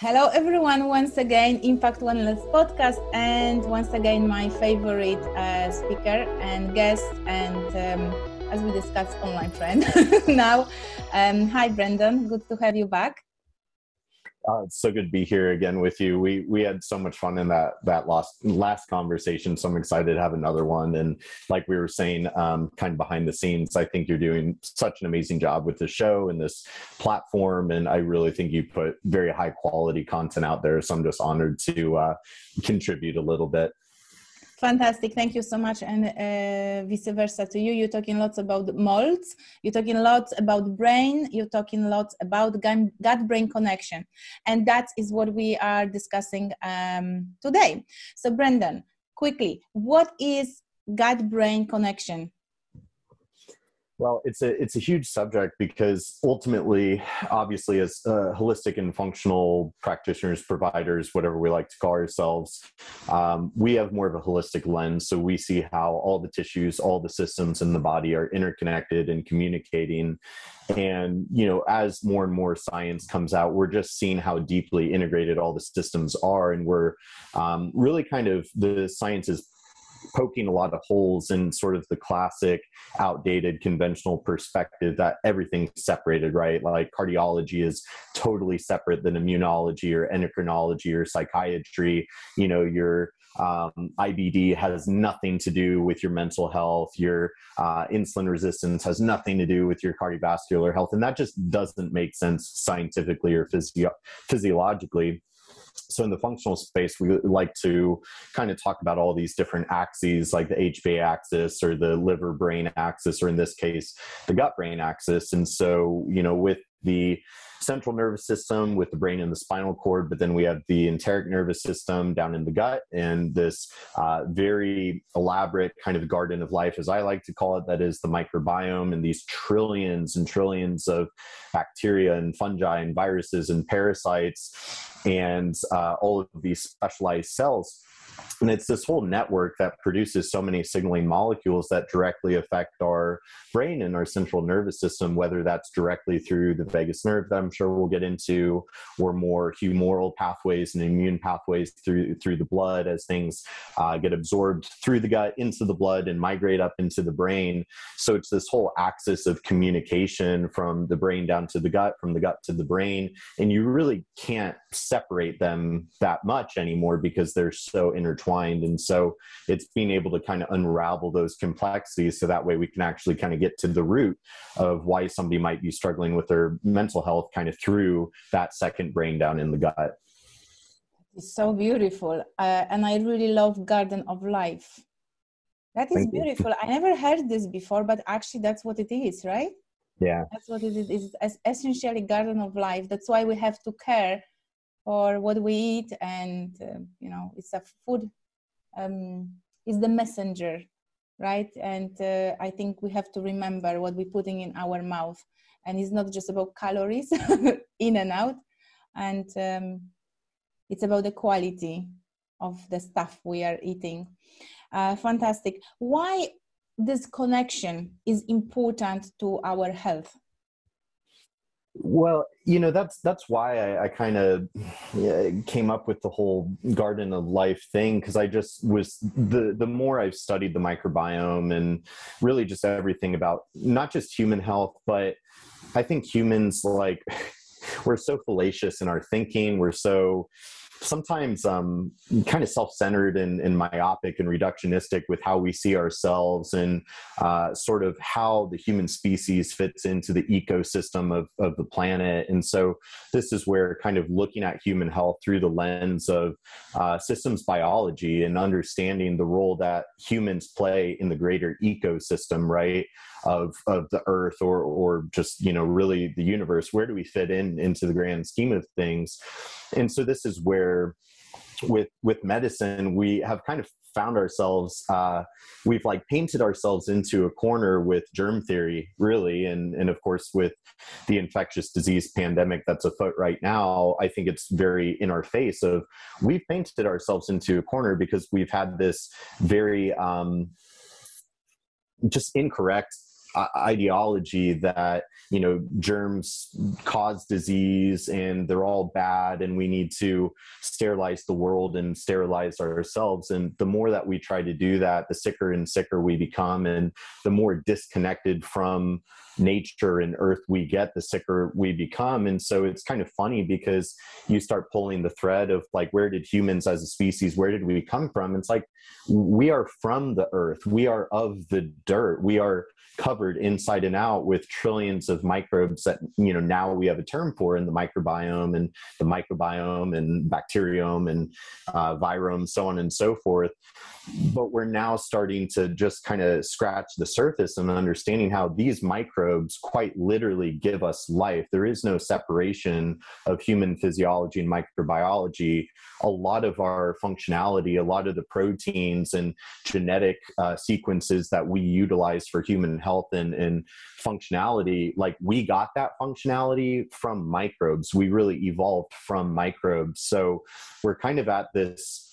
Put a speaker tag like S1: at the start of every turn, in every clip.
S1: Hello, everyone. Once again, Impact Wellness podcast, and once again, my favorite uh, speaker and guest, and um, as we discussed, online friend now. Um, hi, Brendan. Good to have you back.
S2: Uh, it's so good to be here again with you. We we had so much fun in that that last last conversation. So I'm excited to have another one. And like we were saying, um, kind of behind the scenes, I think you're doing such an amazing job with the show and this platform. And I really think you put very high quality content out there. So I'm just honored to uh, contribute a little bit.
S1: Fantastic. Thank you so much. And uh, vice versa to you. You're talking lots about molds. You're talking lots about brain. You're talking lots about gut brain connection. And that is what we are discussing um, today. So, Brendan, quickly, what is gut brain connection?
S2: Well, it's a it's a huge subject because ultimately, obviously, as uh, holistic and functional practitioners, providers, whatever we like to call ourselves, um, we have more of a holistic lens. So we see how all the tissues, all the systems in the body are interconnected and communicating. And you know, as more and more science comes out, we're just seeing how deeply integrated all the systems are, and we're um, really kind of the science is poking a lot of holes in sort of the classic outdated conventional perspective that everything's separated right like cardiology is totally separate than immunology or endocrinology or psychiatry you know your um, IBD has nothing to do with your mental health. Your uh, insulin resistance has nothing to do with your cardiovascular health. And that just doesn't make sense scientifically or physio- physiologically so in the functional space we like to kind of talk about all these different axes like the hpa axis or the liver brain axis or in this case the gut brain axis. And so you know with the central nervous system with the brain and the spinal cord, but then we have the enteric nervous system down in the gut and this uh, very elaborate kind of garden of life, as I like to call it, that is the microbiome and these trillions and trillions of bacteria and fungi and viruses and parasites and uh, all of these specialized cells. And it's this whole network that produces so many signaling molecules that directly affect our brain and our central nervous system whether that's directly through the vagus nerve that i'm sure we'll get into or more humoral pathways and immune pathways through through the blood as things uh, get absorbed through the gut into the blood and migrate up into the brain so it's this whole axis of communication from the brain down to the gut from the gut to the brain and you really can't separate them that much anymore because they're so intertwined. And so it's being able to kind of unravel those complexities so that way we can actually kind of get to the root of why somebody might be struggling with their mental health kind of through that second brain down in the gut.
S1: It's so beautiful. Uh, and I really love Garden of Life. That is Thank beautiful. You. I never heard this before, but actually, that's what it is, right?
S2: Yeah.
S1: That's what it is. It's essentially Garden of Life. That's why we have to care for what we eat and uh, you know it's a food um, is the messenger right and uh, i think we have to remember what we're putting in our mouth and it's not just about calories in and out. And um, it's about the quality of the stuff we are eating. Uh, fantastic. Why this connection is important to our health?
S2: Well, you know that's that's why I, I kind of came up with the whole garden of life thing because I just was the the more I've studied the microbiome and really just everything about not just human health, but I think humans like we're so fallacious in our thinking. We're so sometimes um, kind of self-centered and, and, myopic and reductionistic with how we see ourselves and uh, sort of how the human species fits into the ecosystem of, of the planet and so this is where kind of looking at human health through the lens of uh, systems biology and understanding the role that humans play in the greater ecosystem right of of the earth or or just you know really the universe where do we fit in into the grand scheme of things? And so this is where with with medicine we have kind of found ourselves uh, we've like painted ourselves into a corner with germ theory really. And and of course with the infectious disease pandemic that's afoot right now i think it's very in our face of we've painted ourselves into a corner because we've had this very um, just incorrect ideology that you know germs cause disease and they're all bad and we need to sterilize the world and sterilize ourselves. And the more that we try to do that the sicker and sicker we become. And the more disconnected from nature and earth we get the sicker we become. And so it's kind of funny because you start pulling the thread of like where did humans as a species where did we come from? It's like we are from the earth. We are of the dirt. We are covered inside and out with trillions of microbes that you know now we have a term for in the microbiome and the microbiome and bacteriome and uh, virome so on and so forth but we're now starting to just kind of scratch the surface and understanding how these microbes quite literally give us life. There is no separation of human physiology and microbiology. A lot of our functionality, a lot of the proteins and genetic uh, sequences that we utilize for human health and, and functionality, like we got that functionality from microbes. We really evolved from microbes. So we're kind of at this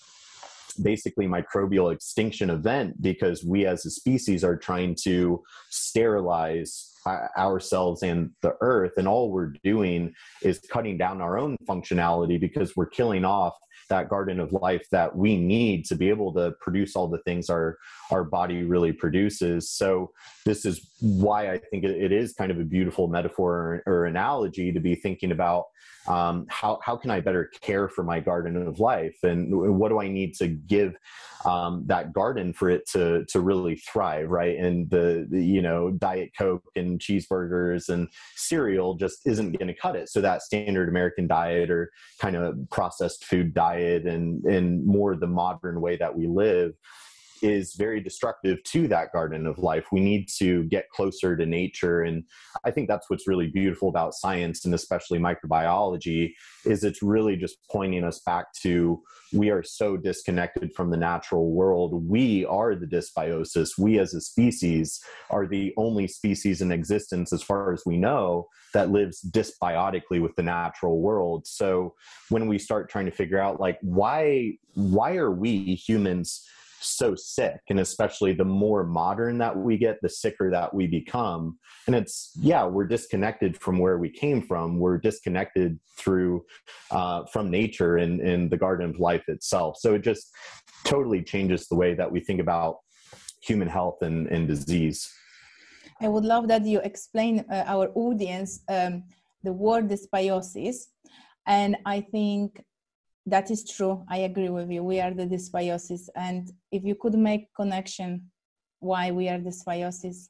S2: basically microbial extinction event because we as a species are trying to sterilize uh, ourselves and the earth and all we're doing is cutting down our own functionality because we're killing off that garden of life that we need to be able to produce all the things our our body really produces. So this is why i think it is kind of a beautiful metaphor or, or analogy to be thinking about um, how, how can I better care for my garden of life? And what do I need to give um, that garden for it to, to really thrive, right? And the, the, you know, Diet Coke and cheeseburgers and cereal just isn't going to cut it. So that standard American diet or kind of processed food diet and, and more the modern way that we live is very destructive to that garden of life. We need to get closer to nature. And I think that's what's really beautiful about science and especially microbiology is it's really just pointing us back to we are so disconnected from the natural world. We are the dysbiosis. We as a species are the only species in existence, as far as we know, that lives dysbiotically with the natural world. So when we start trying to figure out like why why are we humans so sick and especially the more modern that we get the sicker that we become. And it's yeah we're disconnected from where we came from. We're disconnected through uh, from nature and, and the garden of life itself. So it just totally changes the way that we think about human health and, and disease.
S1: I would love that you explain uh, our audience um, the word dysbiosis. And i think that is true. I agree with you. We are the dysbiosis. And if you could make connection why we are dysbiosis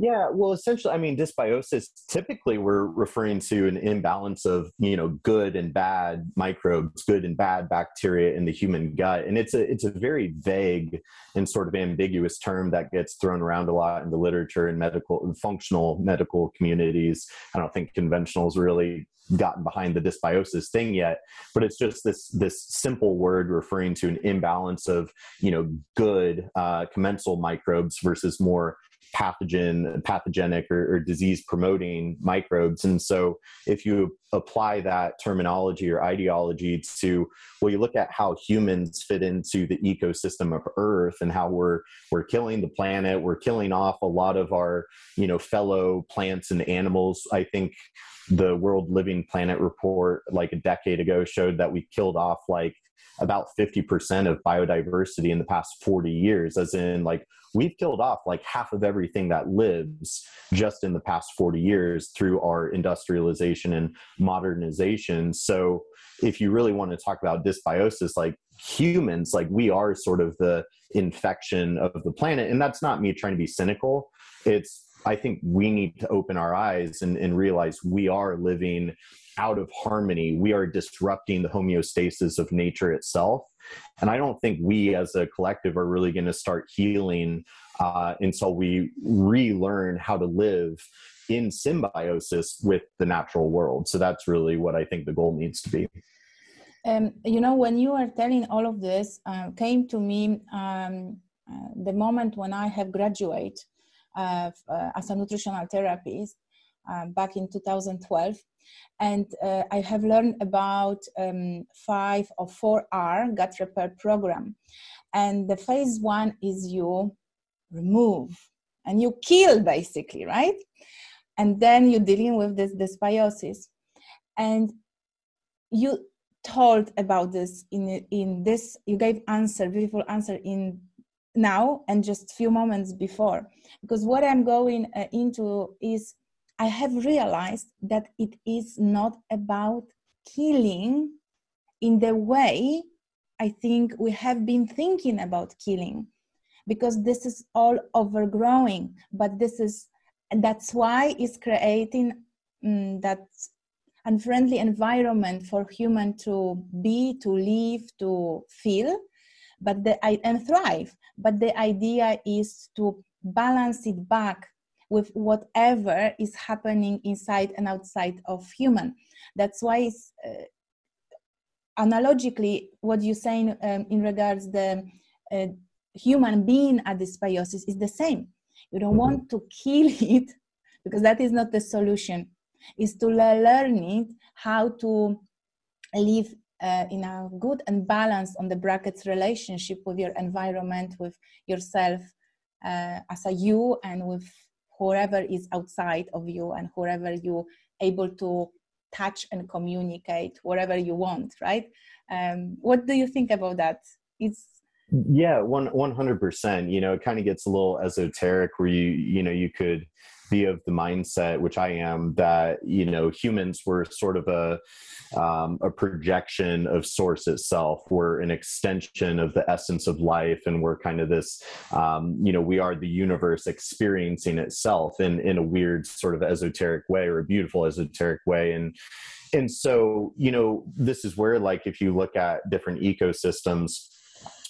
S2: yeah, well, essentially, I mean, dysbiosis. Typically, we're referring to an imbalance of you know good and bad microbes, good and bad bacteria in the human gut, and it's a it's a very vague and sort of ambiguous term that gets thrown around a lot in the literature and medical and functional medical communities. I don't think conventionals really gotten behind the dysbiosis thing yet but it's just this this simple word referring to an imbalance of you know good uh, commensal microbes versus more pathogen pathogenic or, or disease promoting microbes. And so if you apply that terminology or ideology to well you look at how humans fit into the ecosystem of earth and how we're we're killing the planet we're killing off a lot of our you know fellow plants and animals. I think the world living planet report like a decade ago showed that we killed off like about 50% of biodiversity in the past 40 years as in like we've killed off like half of everything that lives just in the past 40 years through our industrialization and modernization. So if you really want to talk about dysbiosis like humans like we are sort of the infection of the planet and that's not me trying to be cynical. It's i think we need to open our eyes and, and realize we are living out of harmony we are disrupting the homeostasis of nature itself and I don't think we as a collective are really going to start healing uh, until we relearn how to live in symbiosis with the natural world. So that's really what I think the goal needs to be.
S1: Um, you know, when you are telling all of this, uh, came to me um, uh, the moment when I have graduated uh, uh, as a nutritional therapist uh, back in 2012 and uh, I have learned about um, five or four R gut repair program. And the phase one is you remove and you kill basically right? And then you're dealing with this dysbiosis and you told about this in in this you gave answer beautiful answer in now and just few moments before. Because what i'm going uh, into is i have realized that it is not about killing in the way i think we have been thinking about killing because this is all overgrowing but this is that's why it's creating um, that unfriendly environment for human to be to live to feel but the and thrive. But the idea is to balance it back with whatever is happening inside and outside of human. That's why it's uh, analogically what you're saying um, in regards the uh, human being at dysbiosis is the same. You don't want to kill it because that is not the solution. Is to learn it how to live uh, in a good and balanced on the brackets relationship with your environment with yourself uh, as a you and with whoever is outside of you and whoever you able to touch and communicate whatever you want right? Um, what do you think about that? It's
S2: yeah one 100% you know it kind of gets a little esoteric where you you know you could be of the mindset, which I am, that you know humans were sort of a um, a projection of source itself. We're an extension of the essence of life, and we're kind of this. Um, you know, we are the universe experiencing itself in in a weird sort of esoteric way or a beautiful esoteric way, and and so you know this is where like if you look at different ecosystems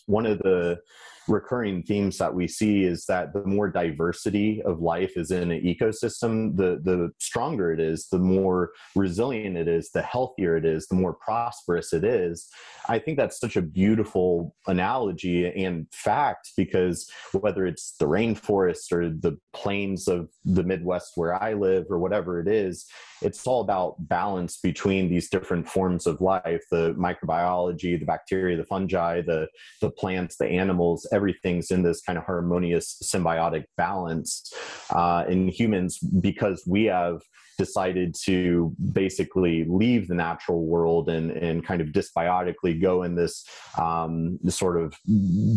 S2: one of the recurring themes that we see is that the more diversity of life is in an ecosystem, the the stronger it is, the more resilient it is, the healthier it is, the more prosperous it is. I think that's such a beautiful analogy and fact because whether it's the rainforest or the plains of the Midwest where I live or whatever it is, it's all about balance between these different forms of life the microbiology the bacteria the fungi the the plants the animals everything's in this kind of harmonious symbiotic balance uh, in humans because we have decided to basically leave the natural world and, and kind of dysbiotically go in this, um, this sort of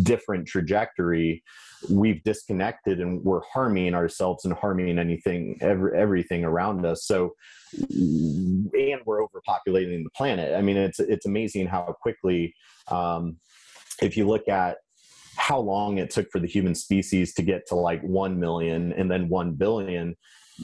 S2: different trajectory. We've disconnected and we're harming ourselves and harming anything every, everything around us. So and we're overpopulating the planet. I mean it's it's amazing how quickly um, if you look at how long it took for the human species to get to like 1 million and then 1 billion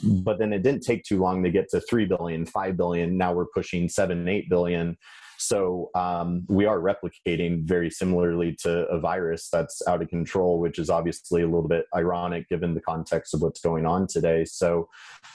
S2: but then it didn't take too long to get to 3 billion 5 billion. Now we're pushing 7 8 billion so um, we are replicating very similarly to a virus that's out of control, which is obviously a little bit ironic given the context of what's going on today. So,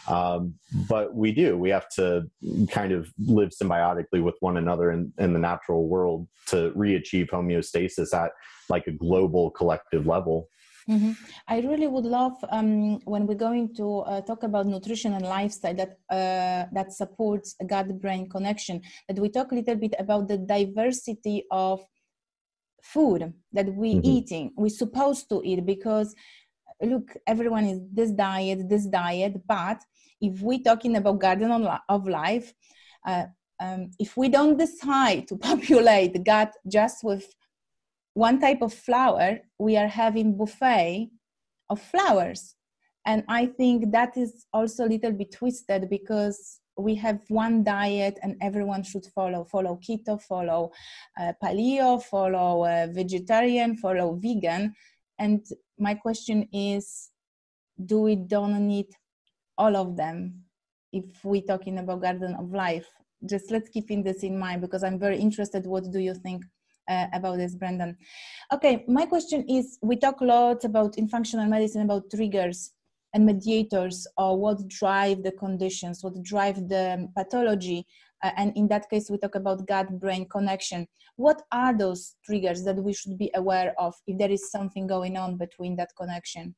S2: um, but we do, we have to kind of live symbiotically with one another in, in the natural world to re achieve homeostasis at like a global collective level.
S1: Mm-hmm. I really would love um, when we're going to uh, talk about nutrition and lifestyle that uh, that supports a gut-brain connection. That we talk a little bit about the diversity of food that we mm-hmm. eating. We're supposed to eat because look, everyone is this diet, this diet. But if we're talking about garden of life, uh, um, if we don't decide to populate the gut just with one type of flower we are having buffet of flowers. And i think that is also a little bit twisted because we have one diet and everyone should follow follow keto follow uh, paleo follow uh, vegetarian follow vegan. And my question is do we don't need all of them if we're talking about garden of life? Just let's keep in this in mind because i'm very interested. What do you think uh, about this, Brendan. Okay, my question is we talk a lot about in functional medicine about triggers and mediators or what drive the conditions, what drive the pathology. Uh, and in that case, we talk about gut brain connection. What are those triggers that we should be aware of if there is something going on between that connection?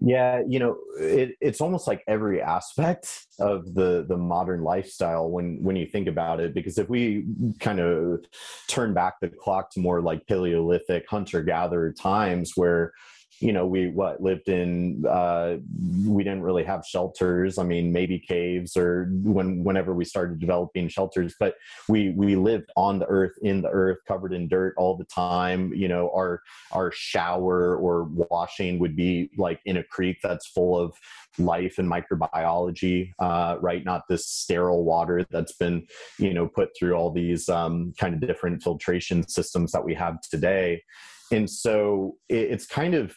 S2: Yeah, you know, it, it's almost like every aspect of the the modern lifestyle when when you think about it. Because if we kind of turn back the clock to more like Paleolithic hunter gatherer times, where you know we what lived in uh, we didn't really have shelters. I mean maybe caves or when whenever we started developing shelters but we we lived on the earth in the earth covered in dirt all the time. You know our our shower or washing would be like in a creek that's full of life and microbiology uh, right? Not this sterile water that's been you know put through all these um, kind of different filtration systems that we have today and so it, it's kind of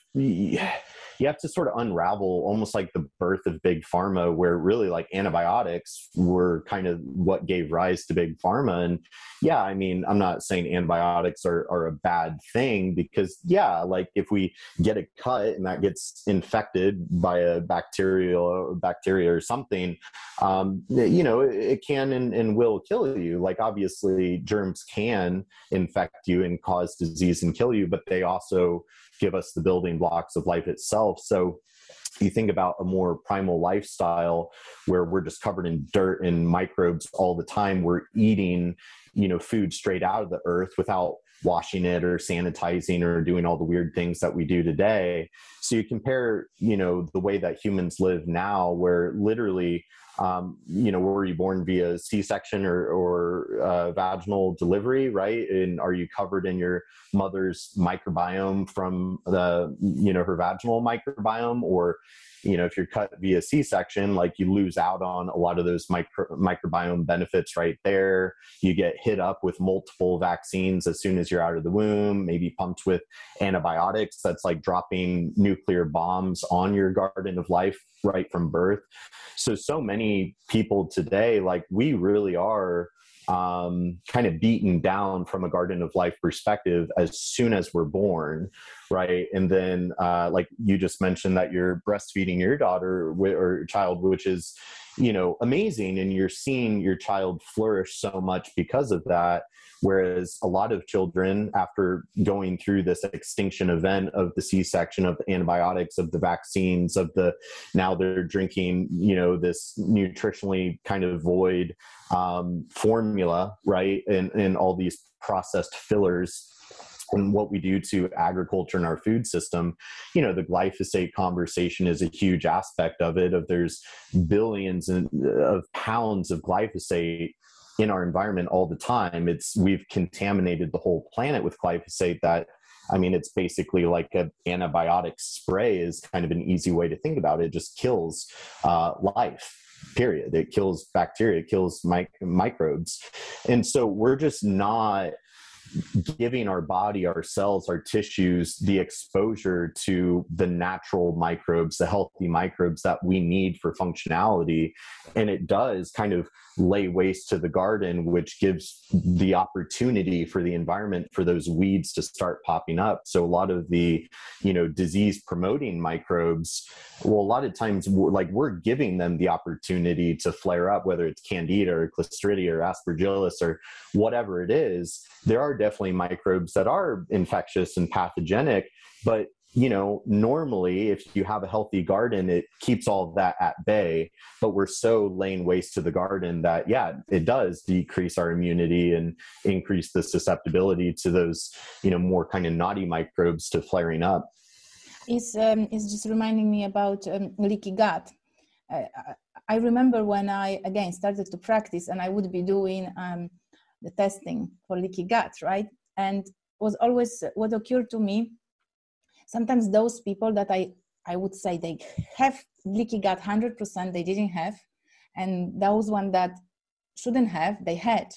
S2: you have to sort of unravel almost like the birth of big pharma where really like antibiotics were kind of what gave rise to big pharma. And yeah i mean i'm not saying antibiotics are, are a bad thing because yeah like if we get a cut and that gets infected by a bacterial bacteria or something um, you know it, it can and, and will kill you. Like obviously germs can infect you and cause disease and kill you but they also give us the building blocks of life itself. So you think about a more primal lifestyle where we're just covered in dirt and microbes all the time we're eating you know food straight out of the earth without washing it or sanitizing or doing all the weird things that we do today so you compare you know the way that humans live now where literally um, you know, were you born via C-section or, or uh, vaginal delivery, right? And are you covered in your mother's microbiome from the, you know, her vaginal microbiome, or you know, if you're cut via C-section, like you lose out on a lot of those micro, microbiome benefits right there. You get hit up with multiple vaccines as soon as you're out of the womb, maybe pumped with antibiotics. That's like dropping nuclear bombs on your garden of life right from birth. So, so many people today, like we really are um, kind of beaten down from a garden of life perspective as soon as we're born, right? And then, uh, like you just mentioned, that you're breastfeeding your daughter or child, which is, you know, amazing, and you're seeing your child flourish so much because of that. Whereas a lot of children, after going through this extinction event of the C section, of the antibiotics, of the vaccines, of the now they're drinking, you know, this nutritionally kind of void um, formula, right? And, and all these processed fillers and what we do to agriculture and our food system you know the glyphosate conversation is a huge aspect of it of there's billions of pounds of glyphosate in our environment all the time. It's we've contaminated the whole planet with glyphosate that I mean, it's basically like an antibiotic spray is kind of an easy way to think about it. It just kills uh, life period it kills bacteria it kills mic- microbes. And so we're just not giving our body, our cells, our tissues the exposure to the natural microbes, the healthy microbes that we need for functionality. And it does kind of lay waste to the garden, which gives the opportunity for the environment for those weeds to start popping up. So a lot of the, you know, disease promoting microbes, well, a lot of times, like we're giving them the opportunity to flare up, whether it's candida or clostridia or aspergillus or whatever it is. There are definitely microbes that are infectious and pathogenic, but you know, normally if you have a healthy garden, it keeps all that at bay. But we're so laying waste to the garden that, yeah, it does decrease our immunity and increase the susceptibility to those, you know, more kind of naughty microbes to flaring up.
S1: It's, um, it's just reminding me about um, leaky gut. Uh, I remember when I, again, started to practice and I would be doing um, the testing for leaky gut, right? And was always what occurred to me. Sometimes those people that I I would say they have leaky gut 100%, they didn't have, and those one that shouldn't have, they had.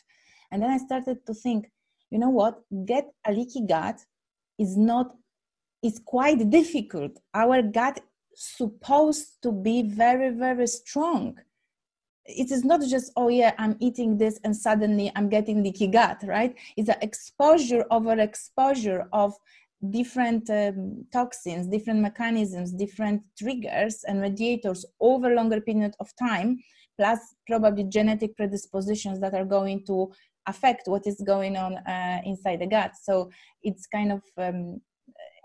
S1: And then I started to think, you know what? Get a leaky gut is not is quite difficult. Our gut supposed to be very very strong it is not just oh yeah i'm eating this and suddenly i'm getting leaky gut right it's an exposure over exposure of different um, toxins different mechanisms different triggers and mediators over longer period of time plus probably genetic predispositions that are going to affect what is going on uh, inside the gut so it's kind of um,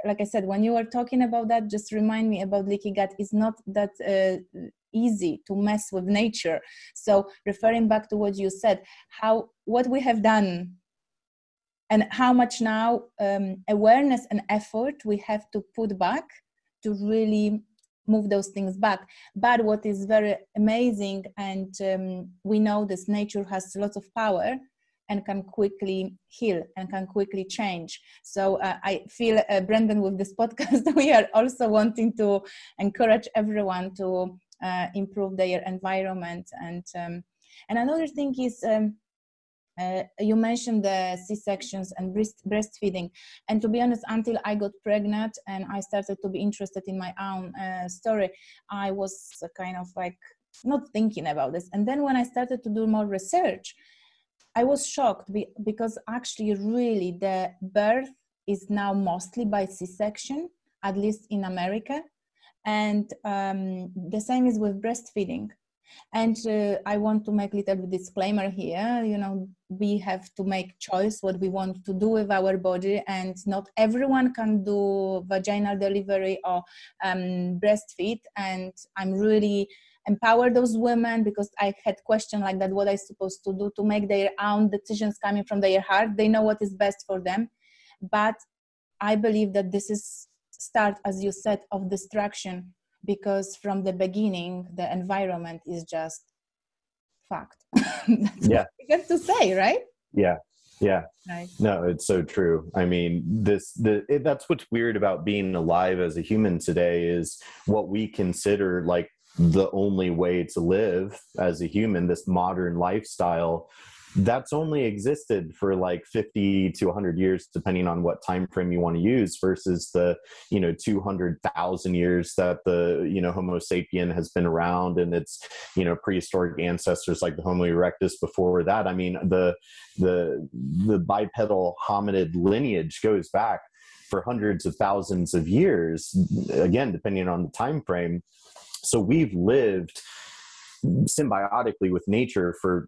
S1: like I said, when you were talking about that, just remind me about leaky gut. It's not that uh, easy to mess with nature. So referring back to what you said, how what we have done and how much now um, awareness and effort we have to put back to really move those things back but what is very amazing and um, we know this nature has lots of power and can quickly heal and can quickly change so uh, i feel uh, brendan with this podcast we are also wanting to encourage everyone to uh, improve their environment. And um, and another thing is um, uh, you mentioned the c-sections and breast, breastfeeding. And to be honest until i got pregnant and i started to be interested in my own uh, story i was kind of like not thinking about this. And then when i started to do more research i was shocked because actually really the birth is now mostly by c-section at least in america and um, the same is with breastfeeding. And uh, i want to make little disclaimer here you know we have to make choice what we want to do with our body and not everyone can do vaginal delivery or um, breastfeed. And i'm really empower those women because i had question like that what i supposed to do to make their own decisions coming from their heart. They know what is best for them. But i believe that this is start as you said of destruction because from the beginning the environment is just fact
S2: yeah.
S1: you have to say right?
S2: Yeah yeah.
S1: Right.
S2: no it's so true. I mean this the it, that's what's weird about being alive as a human today is what we consider like the only way to live as a human this modern lifestyle that's only existed for like 50 to 100 years depending on what time frame you want to use versus the you know 200,000 years that the you know homo sapien has been around and its you know prehistoric ancestors like the homo erectus before that. I mean the the the bipedal hominid lineage goes back for hundreds of thousands of years again depending on the time frame. So we've lived symbiotically with nature for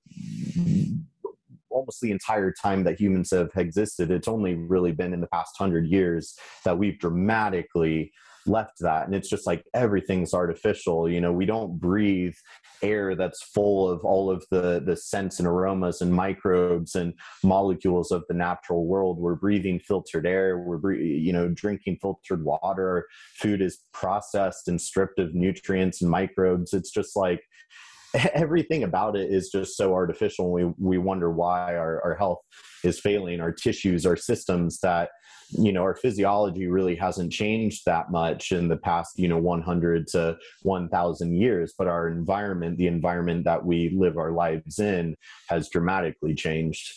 S2: almost the entire time that humans have existed. It's only really been in the past hundred years that we've dramatically left that. And it's just like everything's artificial you know we don't breathe air that's full of all of the the scents and aromas and microbes and molecules of the natural world. We're breathing filtered air we're you know drinking filtered water. Food is processed and stripped of nutrients and microbes. It's just like everything about it is just so artificial. We we wonder why our, our health is failing, our tissues, our systems that you know our physiology really hasn't changed that much in the past you know 100 to 1000 years but our environment the environment that we live our lives in has dramatically changed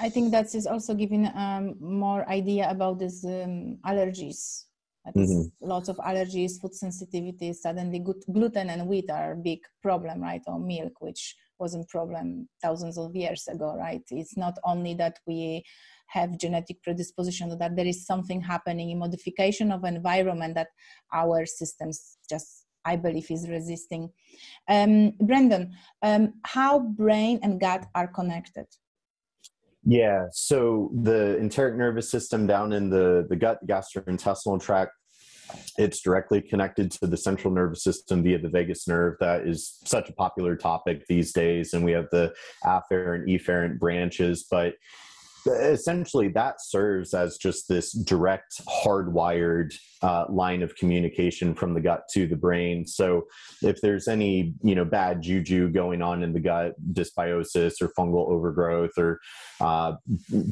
S1: i think that is also giving um, more idea about these um, allergies mm-hmm. lots of allergies, food sensitivity. Suddenly, gluten and wheat are a big problem, right? Or milk, which wasn't problem thousands of years ago, right? It's not only that we have genetic predisposition, that there is something happening in modification of environment that our systems just I believe is resisting. Um, Brendan, um, how brain and gut are connected?
S2: Yeah, so the enteric nervous system down in the, the gut gastrointestinal tract, it's directly connected to the central nervous system via the vagus nerve. That is such a popular topic these days. And we have the afferent, efferent branches, but essentially that serves as just this direct hardwired uh, line of communication from the gut to the brain. So if there's any you know bad juju going on in the gut dysbiosis or fungal overgrowth or uh,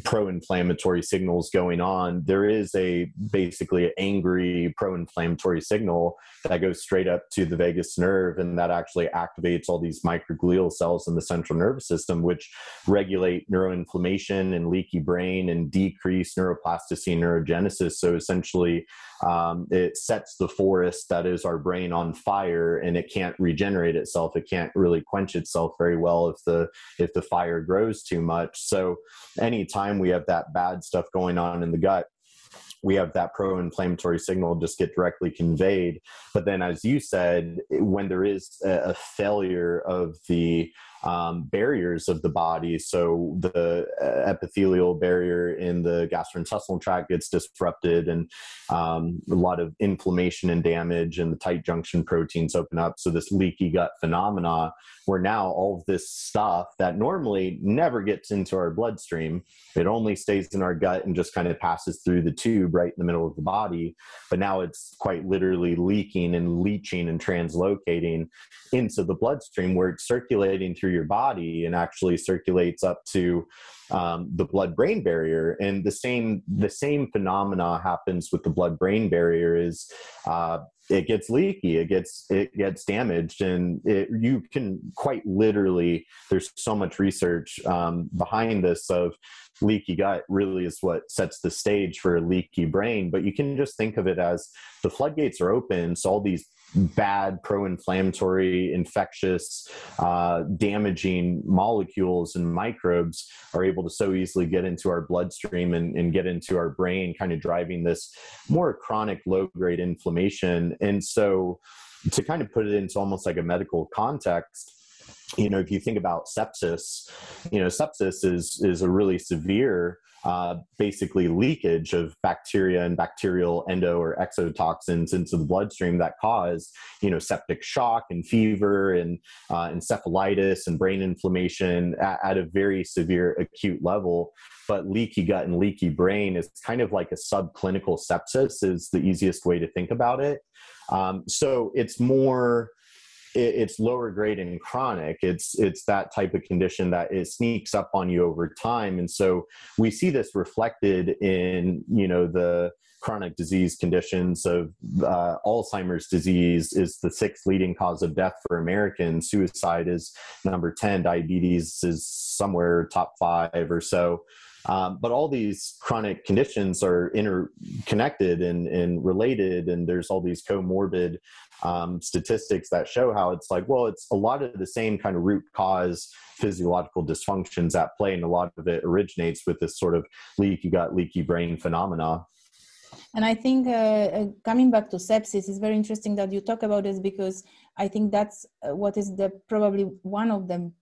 S2: pro-inflammatory signals going on there is a basically an angry pro-inflammatory signal that goes straight up to the vagus nerve and that actually activates all these microglial cells in the central nervous system which regulate neuroinflammation and leaky brain and decrease neuroplasticity and neurogenesis. So essentially um, it sets the forest that is our brain on fire and it can't regenerate itself. It can't really quench itself very well if the if the fire grows too much. So anytime we have that bad stuff going on in the gut we have that pro-inflammatory signal just get directly conveyed. But then as you said when there is a, failure of the um, barriers of the body. So the uh, epithelial barrier in the gastrointestinal tract gets disrupted, and um, a lot of inflammation and damage, and the tight junction proteins open up. So this leaky gut phenomena, where now all of this stuff that normally never gets into our bloodstream, it only stays in our gut and just kind of passes through the tube right in the middle of the body. But now it's quite literally leaking and leaching and translocating into the bloodstream where it's circulating through your body and actually circulates up to um, the blood brain barrier. And the same the same phenomena happens with the blood brain barrier is uh, it gets leaky it gets it gets damaged and it, you can quite literally there's so much research um, behind this of leaky gut really is what sets the stage for a leaky brain. But you can just think of it as the floodgates are open so all these bad pro-inflammatory infectious uh, damaging molecules and microbes are able to so easily get into our bloodstream and, and get into our brain kind of driving this more chronic low grade inflammation. And so to kind of put it into almost like a medical context you know if you think about sepsis you know sepsis is is a really severe uh, basically leakage of bacteria and bacterial endo or exotoxins into the bloodstream that cause you know septic shock and fever and uh, encephalitis and brain inflammation at, at a very severe acute level. But leaky gut and leaky brain is kind of like a subclinical sepsis is the easiest way to think about it. Um, so it's more it's lower grade and chronic. It's it's that type of condition that it sneaks up on you over time. And so we see this reflected in you know the chronic disease conditions of uh, alzheimer's disease is the sixth leading cause of death for americans. Suicide is number 10 diabetes is somewhere top five or so um, but all these chronic conditions are interconnected and, and related, and there's all these comorbid um, statistics that show how it's like, well, it's a lot of the same kind of root cause physiological dysfunctions at play, and a lot of it originates with this sort of leaky gut, leaky brain phenomena.
S1: And I think uh, uh, coming back to sepsis, it's very interesting that you talk about this because I think that's uh, what is the probably one of the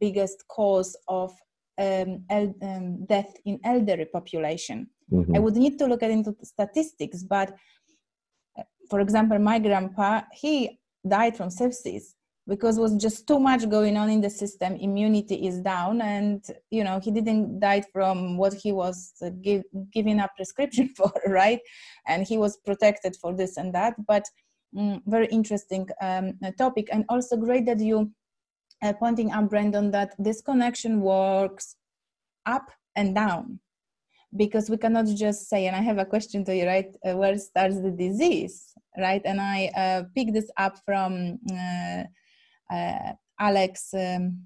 S1: biggest cause of um, el- um, death in elderly population. Mm-hmm. I would need to look at into statistics, but uh, for example, my grandpa he died from sepsis because was just too much going on in the system. Immunity is down, and you know he didn't die from what he was uh, give, giving a prescription for, right? And he was protected for this and that. But mm, very interesting um, topic, and also great that you uh, pointing out, Brandon, that this connection works up and down because we cannot just say, and I have a question to you, right? Uh, where starts the disease, right? And I uh, picked this up from uh, uh Alex um,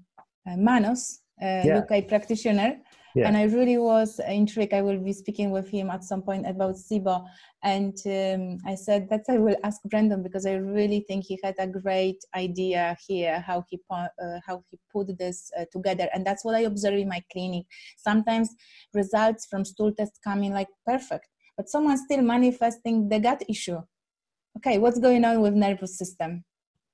S1: uh, Manos, uh, yeah. UK practitioner, and I really was intrigued. I will be speaking with him at some point about SIBO, and um, I said that I will ask Brandon because I really think he had a great idea here how he uh, how he put this uh, together, and that's what I observe in my clinic. Sometimes results from stool tests come in like perfect, but someone's still manifesting the gut issue. Okay, what's going on with nervous system?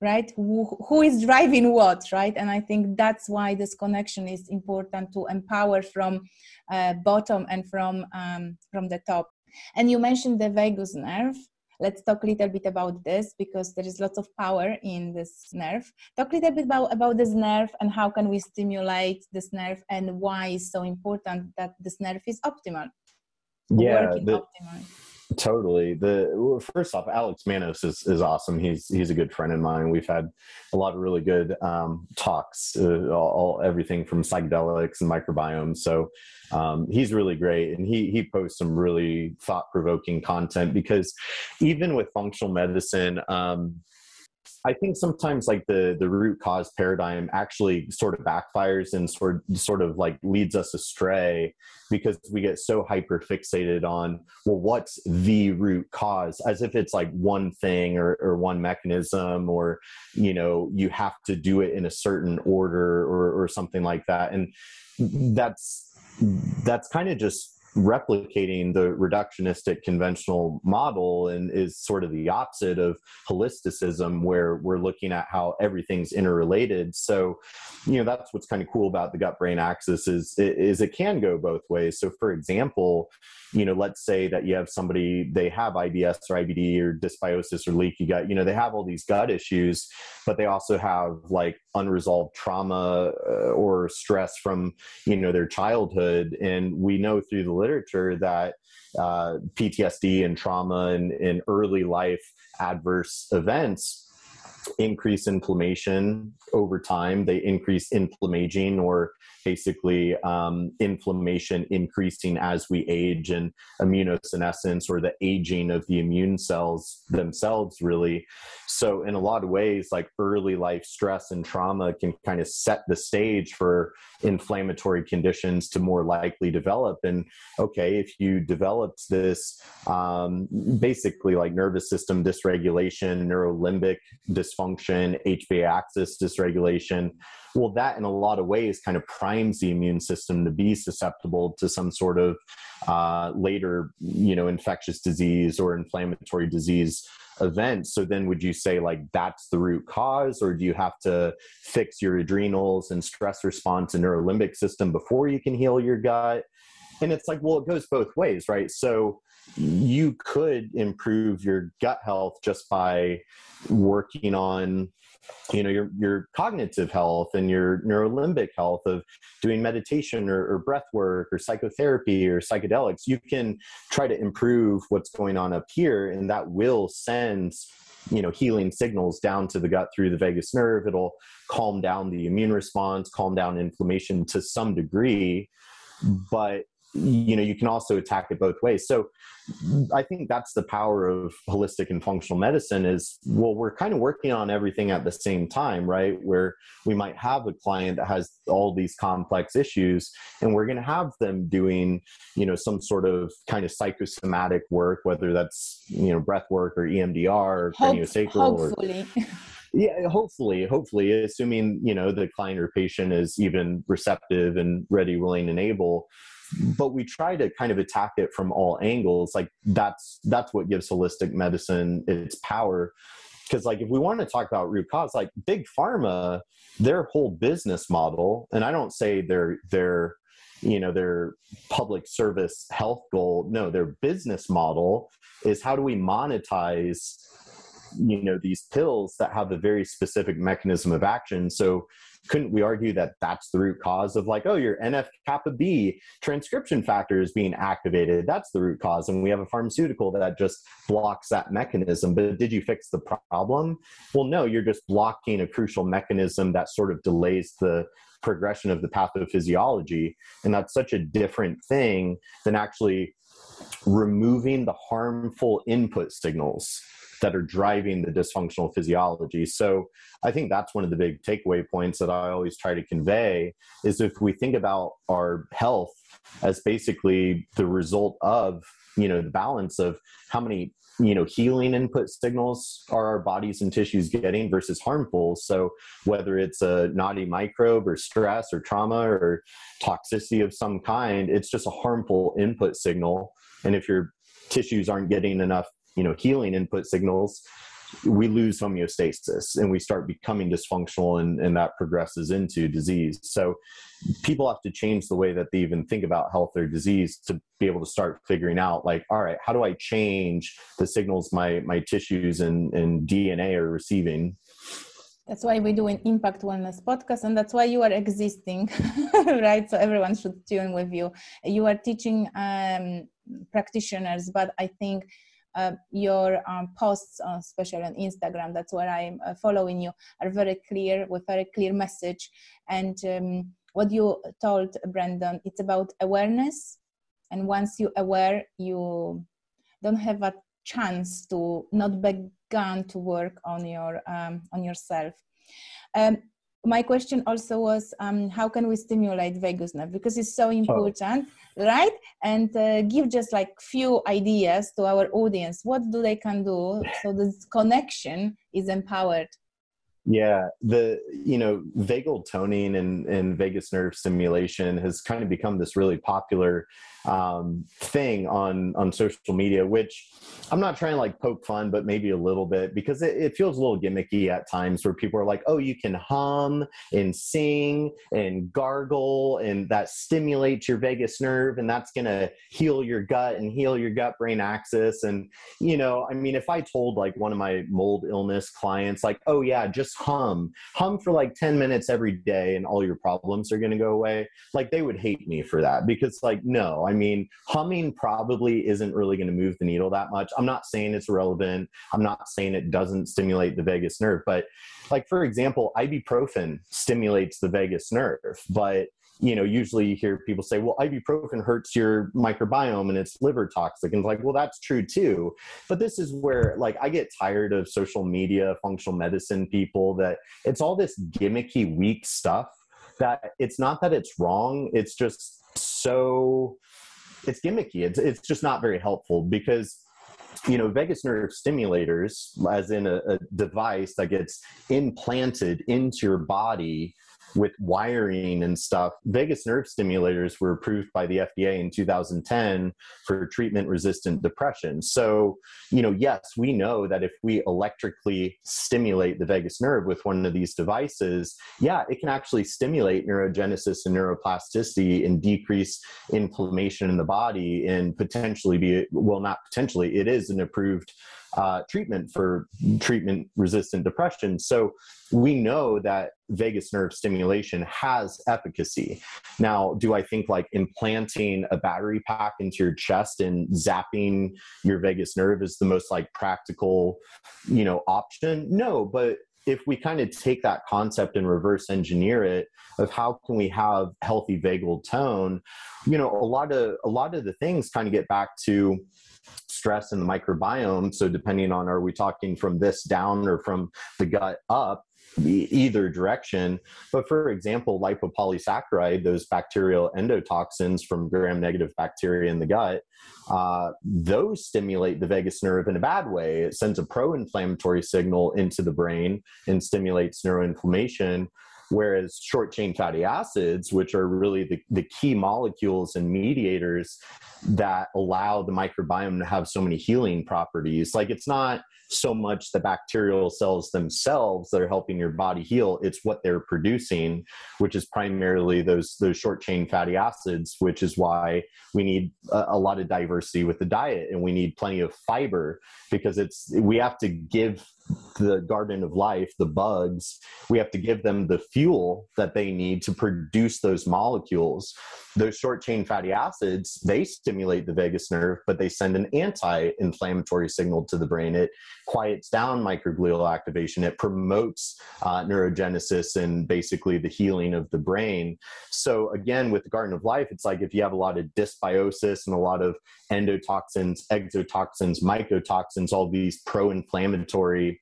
S1: Right? Who, who is driving what right? And i think that's why this connection is important to empower from uh, bottom and from um, from the top. And you mentioned the vagus nerve. Let's talk a little bit about this because there is lots of power in this nerve. Talk a little bit about, about this nerve and how can we stimulate this nerve and why is so important that this nerve is optimal.
S2: Yeah the, optimal Totally. The first off, Alex Manos is, is awesome. He's he's a good friend of mine. We've had a lot of really good um, talks, uh, all, everything from psychedelics and microbiome. So um, he's really great, and he he posts some really thought provoking content because even with functional medicine. Um, I think sometimes like the the root cause paradigm actually sort of backfires and sort sort of like leads us astray because we get so hyper fixated on well what's the root cause? As if it's like one thing or, or one mechanism or you know you have to do it in a certain order or or something like that. And that's that's kind of just replicating the reductionistic conventional model and is sort of the opposite of holisticism where we're looking at how everything's interrelated. So you know that's what's kind of cool about the gut brain axis is is it can go both ways. So for example you know let's say that you have somebody they have IBS or IBD or dysbiosis or leaky gut you know they have all these gut issues but they also have like unresolved trauma uh, or stress from you know their childhood. And we know through the literature that uh, PTSD and trauma and, and early life adverse events increase inflammation over time. They increase inflammaging or basically um, inflammation increasing as we age and immunosenescence or the aging of the immune cells themselves really so in a lot of ways like early life stress and trauma can kind of set the stage for inflammatory conditions to more likely develop and okay if you developed this um, basically like nervous system dysregulation neurolimbic dysfunction hpa axis dysregulation. Well that in a lot of ways kind of primes the immune system to be susceptible to some sort of uh, later you know infectious disease or inflammatory disease event so then would you say like that's the root cause or do you have to fix your adrenals and stress response and neurolimbic system before you can heal your gut? And it's like well it goes both ways right? So you could improve your gut health just by working on you know your your cognitive health and your neurolimbic health of doing meditation or, or breath work or psychotherapy or psychedelics. You can try to improve what's going on up here and that will send you know healing signals down to the gut through the vagus nerve. It'll calm down the immune response calm down inflammation to some degree. But you know you can also attack it both ways. So i think that's the power of holistic and functional medicine is well we're kind of working on everything at the same time right? Where we might have a client that has all these complex issues and we're going to have them doing you know some sort of kind of psychosomatic work whether that's you know breath work or emdr or
S1: Hope, hopefully
S2: or, yeah hopefully hopefully assuming you know the client or patient is even receptive and ready willing and able but we try to kind of attack it from all angles like that's that's what gives holistic medicine its power. Because like if we want to talk about root cause like big pharma their whole business model and i don't say their their you know their public service health goal no their business model is how do we monetize you know these pills that have a very specific mechanism of action. So couldn't we argue that that's the root cause of like oh your nf kappa b transcription factor is being activated. That's the root cause. And we have a pharmaceutical that just blocks that mechanism. But did you fix the problem? Well no you're just blocking a crucial mechanism that sort of delays the progression of the pathophysiology. And that's such a different thing than actually removing the harmful input signals that are driving the dysfunctional physiology. So I think that's one of the big takeaway points that I always try to convey is if we think about our health as basically the result of, you know, the balance of how many you know healing input signals are our bodies and tissues getting versus harmful so whether it's a naughty microbe or stress or trauma or toxicity of some kind it's just a harmful input signal and if your tissues aren't getting enough you know healing input signals we lose homeostasis and we start becoming dysfunctional and, and that progresses into disease. So people have to change the way that they even think about health or disease to be able to start figuring out like all right how do i change the signals my my tissues and, and dna are receiving?
S1: That's why we do an impact wellness podcast and that's why you are existing right? So everyone should tune with you. You are teaching um, practitioners but i think your um, posts, on, especially on Instagram, that's where I'm uh, following you, are very clear with very clear message. And um, what you told Brandon, it's about awareness. And once you aware, you don't have a chance to not begin to work on your um, on yourself. Um, my question also was um, how can we stimulate vagus nerve? Because it's so important oh. right? And uh, give just like few ideas to our audience. What do they can do so this connection is empowered
S2: Yeah, the you know vagal toning and, and vagus nerve stimulation has kind of become this really popular um, thing on on social media, which I'm not trying to like poke fun, but maybe a little bit because it, it feels a little gimmicky at times where people are like, "Oh, you can hum and sing and gargle, and that stimulates your vagus nerve, and that's gonna heal your gut and heal your gut brain axis." And you know, I mean, if I told like one of my mold illness clients, like, "Oh yeah, just hum, hum for like 10 minutes every day, and all your problems are gonna go away," like they would hate me for that because like, no, I mean, humming probably isn't really going to move the needle that much. I'm not saying it's irrelevant. I'm not saying it doesn't stimulate the vagus nerve, but like for example, ibuprofen stimulates the vagus nerve, but you know, usually you hear people say, well, ibuprofen hurts your microbiome and it's liver toxic. And like, well, that's true too. But this is where like I get tired of social media, functional medicine people that it's all this gimmicky, weak stuff that it's not that it's wrong. It's just so it's gimmicky. It's it's just not very helpful because you know vagus nerve stimulators, as in a, a device that gets implanted into your body with wiring and stuff. Vagus nerve stimulators were approved by the FDA in 2010 for treatment resistant depression. So, you know, yes, we know that if we electrically stimulate the vagus nerve with one of these devices, yeah, it can actually stimulate neurogenesis and neuroplasticity and decrease inflammation in the body and potentially be, well, not potentially, it is an approved uh, treatment for treatment resistant depression. So we know that vagus nerve stimulation has efficacy. Now, do I think like implanting a battery pack into your chest and zapping your vagus nerve is the most like practical, you know, option? No, but if we kind of take that concept and reverse engineer it of how can we have healthy vagal tone you know a lot of a lot of the things kind of get back to stress in the microbiome. So, depending on are we talking from this down or from the gut up, either direction. But for example, lipopolysaccharide, those bacterial endotoxins from gram negative bacteria in the gut, uh, those stimulate the vagus nerve in a bad way. It sends a pro inflammatory signal into the brain and stimulates neuroinflammation. Whereas short chain fatty acids, which are really the, the key molecules and mediators that allow the microbiome to have so many healing properties, like it's not so much the bacterial cells themselves that are helping your body heal it's what they're producing which is primarily those those short chain fatty acids which is why we need a, a, lot of diversity with the diet and we need plenty of fiber because it's we have to give the garden of life the bugs we have to give them the fuel that they need to produce those molecules those short chain fatty acids they stimulate the vagus nerve but they send an anti-inflammatory signal to the brain it quiets down microglial activation. It promotes uh, neurogenesis and basically the healing of the brain. So again, with the Garden of Life, it's like if you have a lot of dysbiosis and a lot of endotoxins, exotoxins, mycotoxins, all these pro-inflammatory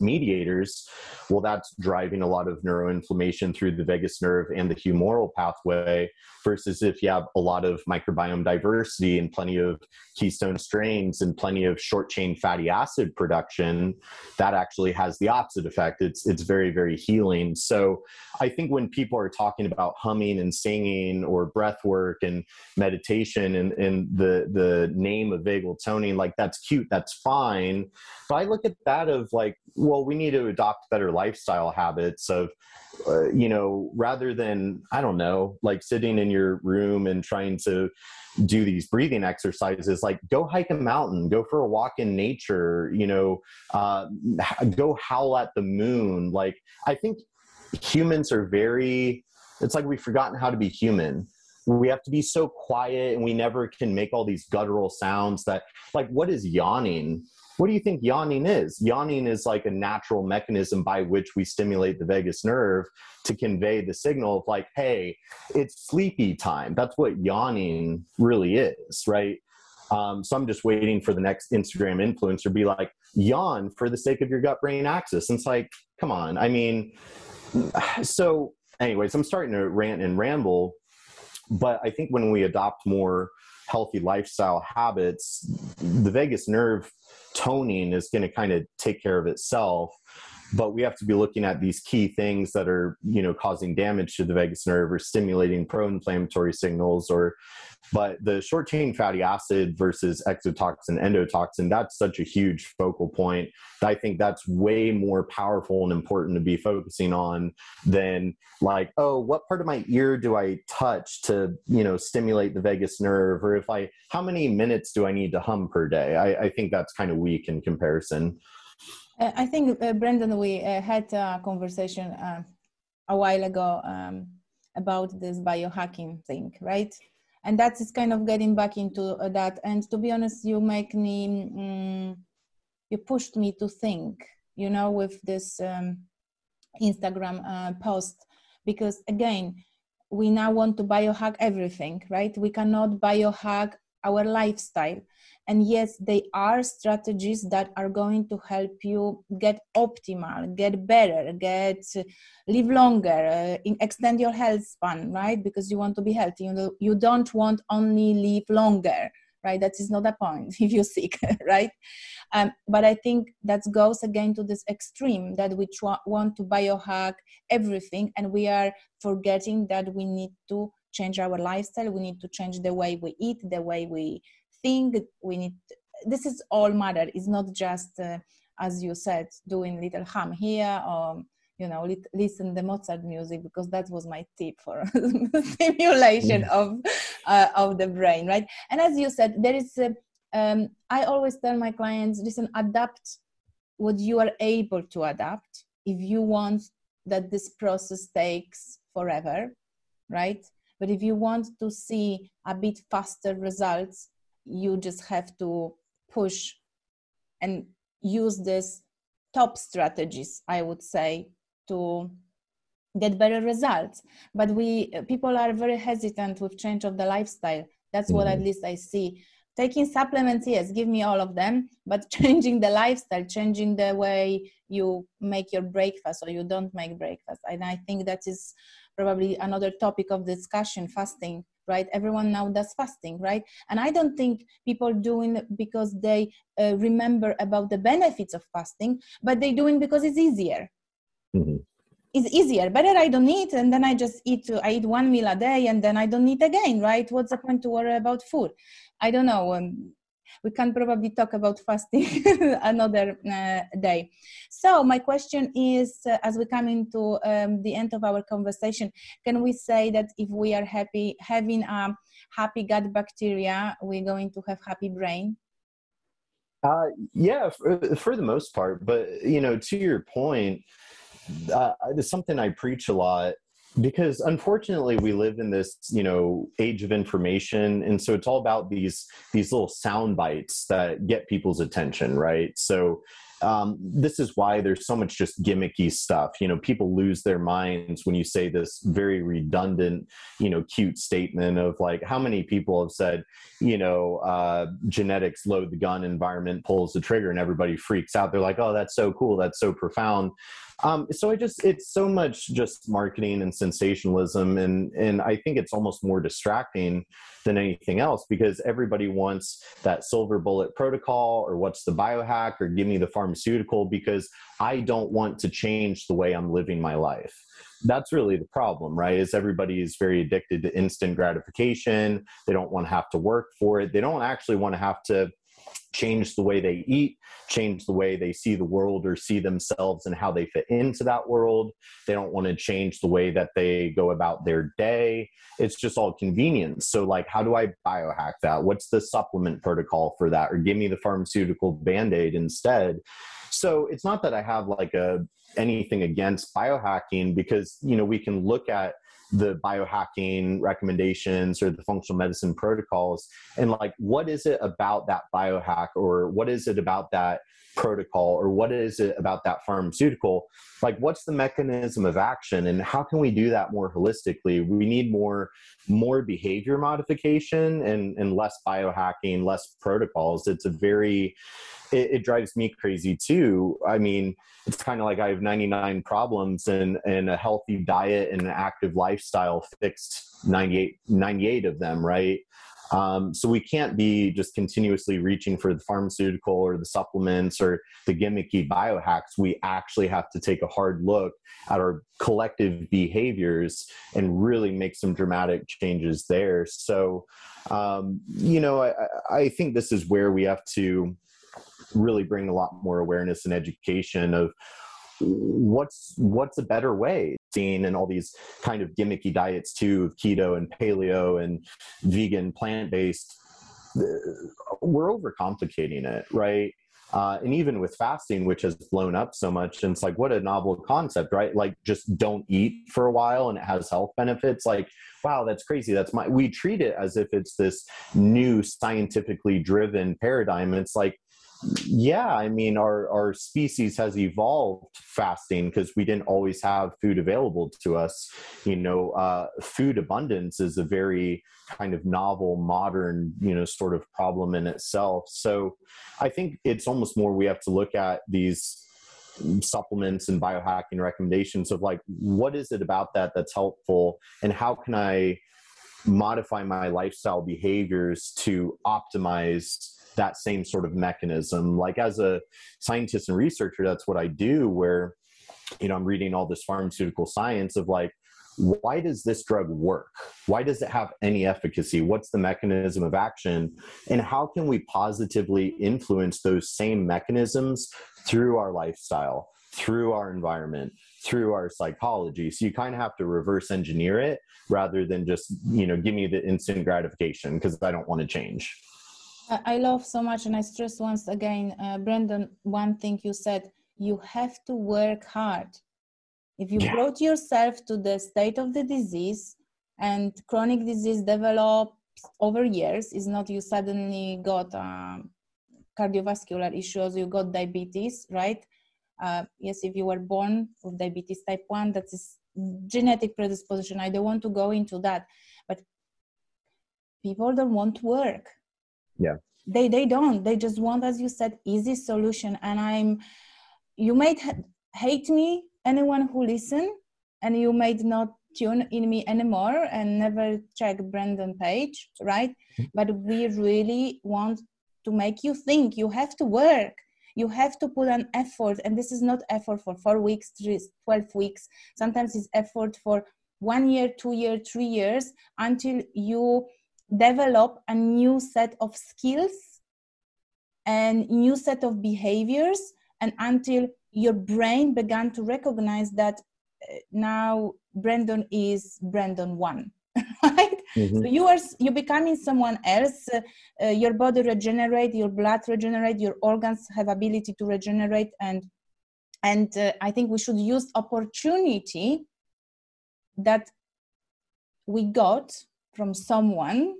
S2: mediators, well, that's driving a lot of neuroinflammation through the vagus nerve and the humoral pathway. Versus if you have a lot of microbiome diversity and plenty of keystone strains and plenty of short chain fatty acid production, that actually has the opposite effect. It's it's very very healing. So I think when people are talking about humming and singing or breath work and meditation and, and the the name of vagal toning, like that's cute, that's fine. But I look at that of like, we need to adopt better lifestyle habits of uh, you know rather than i don't know like sitting in your room and trying to do these breathing exercises like go hike a mountain go for a walk in nature you know uh, go howl at the moon. Like i think humans are very it's like we've forgotten how to be human. We have to be so quiet and we never can make all these guttural sounds that like what is yawning what do you think yawning is? Yawning is like a natural mechanism by which we stimulate the vagus nerve to convey the signal of like, hey, it's sleepy time. That's what yawning really is, right? Um, so I'm just waiting for the next Instagram influencer to be like, yawn for the sake of your gut brain axis. And it's like, come on. I mean, so, anyways, I'm starting to rant and ramble, but I think when we adopt more healthy lifestyle habits, the vagus nerve toning is going to kind of take care of itself. But we have to be looking at these key things that are you know causing damage to the vagus nerve or stimulating pro-inflammatory signals or but the short chain fatty acid versus exotoxin endotoxin that's such a huge focal point. I think that's way more powerful and important to be focusing on than like oh what part of my ear do i touch to you know stimulate the vagus nerve? Or if i how many minutes do i need to hum per day? I, I think that's kind of weak in comparison
S1: I think, uh, Brendan, we uh, had a conversation uh, a while ago um, about this biohacking thing, right? And that is kind of getting back into uh, that. And to be honest, you make me, um, you pushed me to think, you know, with this um, Instagram uh, post, because again, we now want to biohack everything, right? We cannot biohack our lifestyle. And yes they are strategies that are going to help you get optimal get better get live longer uh, extend your health span right? Because you want to be healthy. You know you don't want only live longer right? That is not a point if you're sick right? Um, but i think that goes again to this extreme that we want to biohack everything and we are forgetting that we need to change our lifestyle. We need to change the way we eat the way we think. We need this is all matter. It's not just uh, as you said doing little hum here or you know listen the mozart music because that was my tip for stimulation mm. of uh, of the brain right? And as you said there is a, um, i always tell my clients listen adapt what you are able to adapt. If you want that this process takes forever right but if you want to see a bit faster results, you just have to push and use this top strategies, I would say, to get better results. But we people are very hesitant with change of the lifestyle. That's mm-hmm. what at mm-hmm. least I see. Taking supplements, yes, give me all of them, but changing the lifestyle, changing the way you make your breakfast or you don't make breakfast. And I think that is probably another topic of discussion fasting right? Everyone now does fasting right? And i don't think people doing because they uh, remember about the benefits of fasting but they doing because it's easier. Mm-hmm. it's easier. Better i don't eat and then i just eat i eat one meal a day and then i don't eat again right? What's the point to worry about food? I don't know um, we can probably talk about fasting another uh, day. So my question is, uh, as we come into um, the end of our conversation, can we say that if we are happy having a happy gut bacteria, we're going to have happy brain?
S2: Uh, yeah, for, for the most part. But you know, to your point, uh, it's something I preach a lot because unfortunately we live in this you know age of information and so it's all about these these little sound bites that get people's attention right so um, this is why there's so much just gimmicky stuff. You know, people lose their minds when you say this very redundant, you know, cute statement of like how many people have said, you know, uh, genetics load the gun, environment pulls the trigger, and everybody freaks out. They're like, oh, that's so cool, that's so profound. Um, so I just it's so much just marketing and sensationalism, and and I think it's almost more distracting than anything else because everybody wants that silver bullet protocol or what's the biohack or give me the pharmaceutical because I don't want to change the way I'm living my life. That's really the problem, right? Is everybody is very addicted to instant gratification. They don't want to have to work for it. They don't actually want to have to change the way they eat, change the way they see the world or see themselves and how they fit into that world. They don't want to change the way that they go about their day. It's just all convenience. So, like, how do I biohack that? What's the supplement protocol for that? Or give me the pharmaceutical band aid instead. So, it's not that I have like a anything against biohacking because you know we can look at the biohacking recommendations or the functional medicine protocols? And like what is it about that biohack or what is it about that protocol or what is it about that pharmaceutical like what's the mechanism of action and how can we do that more holistically we need more more behavior modification and and less biohacking less protocols it's a very it, it drives me crazy too. I mean, it's kind of like I have 99 problems and, and a healthy diet and an active lifestyle fixed 98, 98 of them, right? Um, so we can't be just continuously reaching for the pharmaceutical or the supplements or the gimmicky biohacks. We actually have to take a hard look at our collective behaviors and really make some dramatic changes there. So, um, you know, I, I think this is where we have to really bring a lot more awareness and education of what's what's a better way and all these kind of gimmicky diets too of keto and paleo and vegan plant-based we're overcomplicating it right? Uh, and even with fasting which has blown up so much and it's like what a novel concept right? Like just don't eat for a while and it has health benefits. Like wow that's crazy. That's my we treat it as if it's this new scientifically driven paradigm. And it's like yeah i mean our our species has evolved fasting because we didn't always have food available to us. You know uh, food abundance is a very kind of novel modern you know sort of problem in itself. So i think it's almost more we have to look at these supplements and biohacking recommendations of like what is it about that that's helpful? And how can i modify my lifestyle behaviors to optimize that same sort of mechanism. Like as a scientist and researcher, that's what I do where, you know, I'm reading all this pharmaceutical science of like, why does this drug work? Why does it have any efficacy? What's the mechanism of action? And how can we positively influence those same mechanisms through our lifestyle, through our environment, through our psychology? So you kind of have to reverse engineer it rather than just, you know, give me the instant gratification because I don't want to change.
S1: I love so much, and I stress once again, uh, Brendan, one thing you said, you have to work hard. If you yeah. brought yourself to the state of the disease and chronic disease develops over years, is not you suddenly got um, cardiovascular issues, you got diabetes, right? Uh, yes, if you were born with diabetes type 1, that is genetic predisposition. I don't want to go into that, but people don't want to work.
S2: Yeah.
S1: They they don't. They just want as you said easy solution. And i'm you might hate me anyone who listen and you might not tune in me anymore and never check Brandon page right? Mm-hmm. but we really want to make you think. You have to work you have to put an effort and this is not effort for four weeks three, 12 weeks. Sometimes it's effort for one year two year three years until you develop a new set of skills and new set of behaviors and until your brain began to recognize that uh, now brandon is brandon one right mm-hmm. so you are you becoming someone else uh, uh, your body regenerate your blood regenerate your organs have ability to regenerate and and uh, i think we should use opportunity that we got from someone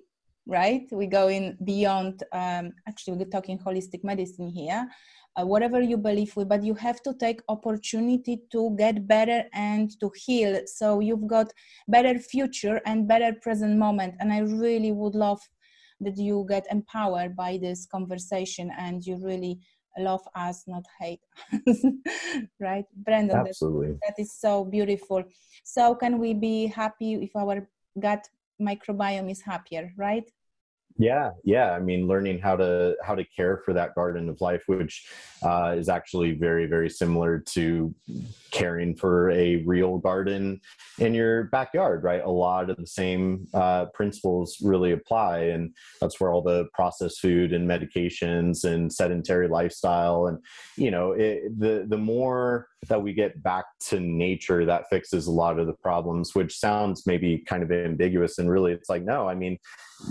S1: right we go in beyond um, actually we're talking holistic medicine here uh, whatever you believe with but you have to take opportunity to get better and to heal. So you've got better future and better present moment and i really would love that you get empowered by this conversation and you really love us not hate us. Right brendan
S2: absolutely.
S1: that, that is so beautiful. So can we be happy if our gut microbiome is happier right
S2: yeah yeah i mean learning how to how to care for that garden of life which uh, is actually very very similar to caring for a real garden in your backyard right? A lot of the same uh, principles really apply and that's where all the processed food and medications and sedentary lifestyle and you know it, the the more that we get back to nature that fixes a lot of the problems which sounds maybe kind of ambiguous and really it's like no i mean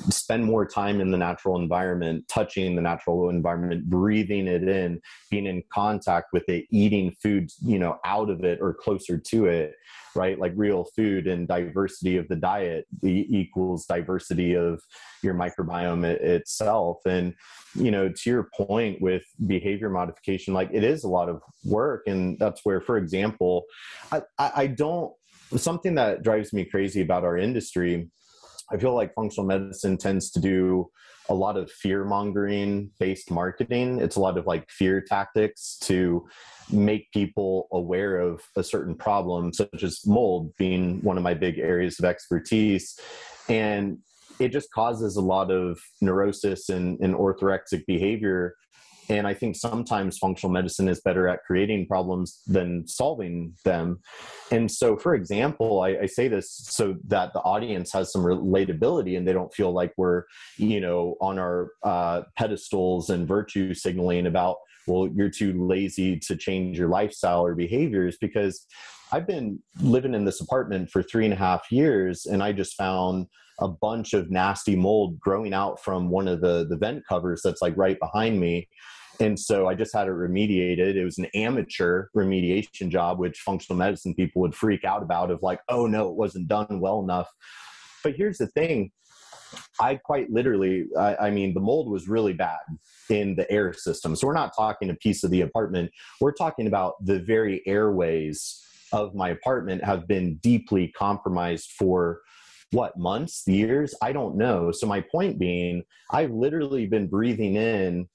S2: spend more time in the natural environment touching the natural environment breathing it in being in contact with it eating food you know out of it or closer to it right? Like real food and diversity of the diet equals diversity of your microbiome itself. And you know to your point with behavior modification like it is a lot of work. And that's where for example i i don't something that drives me crazy about our industry i feel like functional medicine tends to do a lot of fear mongering based marketing. It's a lot of like fear tactics to make people aware of a certain problem, such as mold being one of my big areas of expertise. And it just causes a lot of neurosis and, and orthorexic behavior and I think sometimes functional medicine is better at creating problems than solving them. And so, for example, I, I, say this so that the audience has some relatability and they don't feel like we're, you know, on our uh, pedestals and virtue signaling about, well, you're too lazy to change your lifestyle or behaviors because I've been living in this apartment for three and a half years and I just found a bunch of nasty mold growing out from one of the the vent covers that's like right behind me and so i just had it remediated. It was an amateur remediation job which functional medicine people would freak out about of like oh no it wasn't done well enough. But here's the thing. I quite literally I, I mean the mold was really bad in the air system. So we're not talking a piece of the apartment. We're talking about the very airways of my apartment have been deeply compromised for what months years? I don't know. So my point being i've literally been breathing in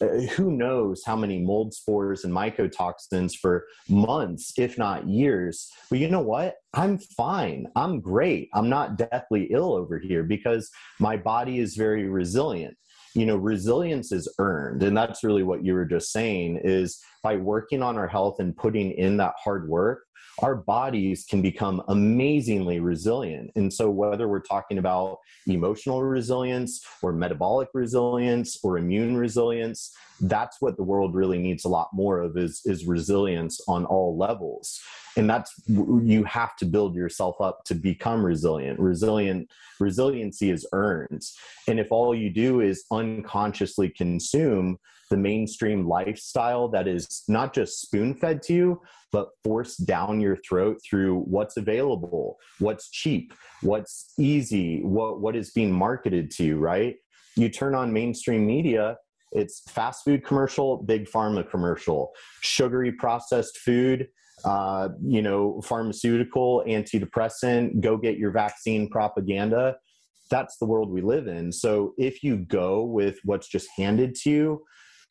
S2: uh, who knows how many mold spores and mycotoxins for months if not years. But you know what? I'm fine. I'm great. I'm not deathly ill over here because my body is very resilient. You know resilience is earned. And that's really what you were just saying is by working on our health and putting in that hard work our bodies can become amazingly resilient. And so, whether we're talking about emotional resilience or metabolic resilience or immune resilience, that's what the world really needs a lot more of is, is resilience on all levels. And that's you have to build yourself up to become resilient. Resilient resiliency is earned. And if all you do is unconsciously consume the mainstream lifestyle that is not just spoon fed to you, but forced down your throat through what's available, what's cheap, what's easy, what, what is being marketed to you, right? You turn on mainstream media, it's fast food commercial, big pharma commercial, sugary processed food, uh, you know, pharmaceutical, antidepressant, go get your vaccine propaganda. That's the world we live in. So if you go with what's just handed to you,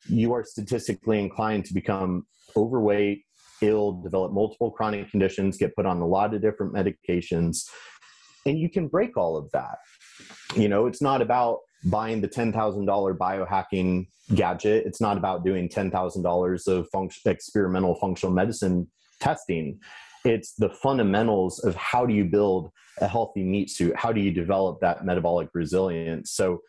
S2: you are statistically inclined to become overweight, ill, develop multiple chronic conditions, get put on a lot of different medications, and you can break all of that. You know, it's not about buying the $10,000 biohacking gadget. It's not about doing $10,000 of function, experimental functional medicine testing. It's the fundamentals of how do you build a healthy meat suit? How do you develop that metabolic resilience? So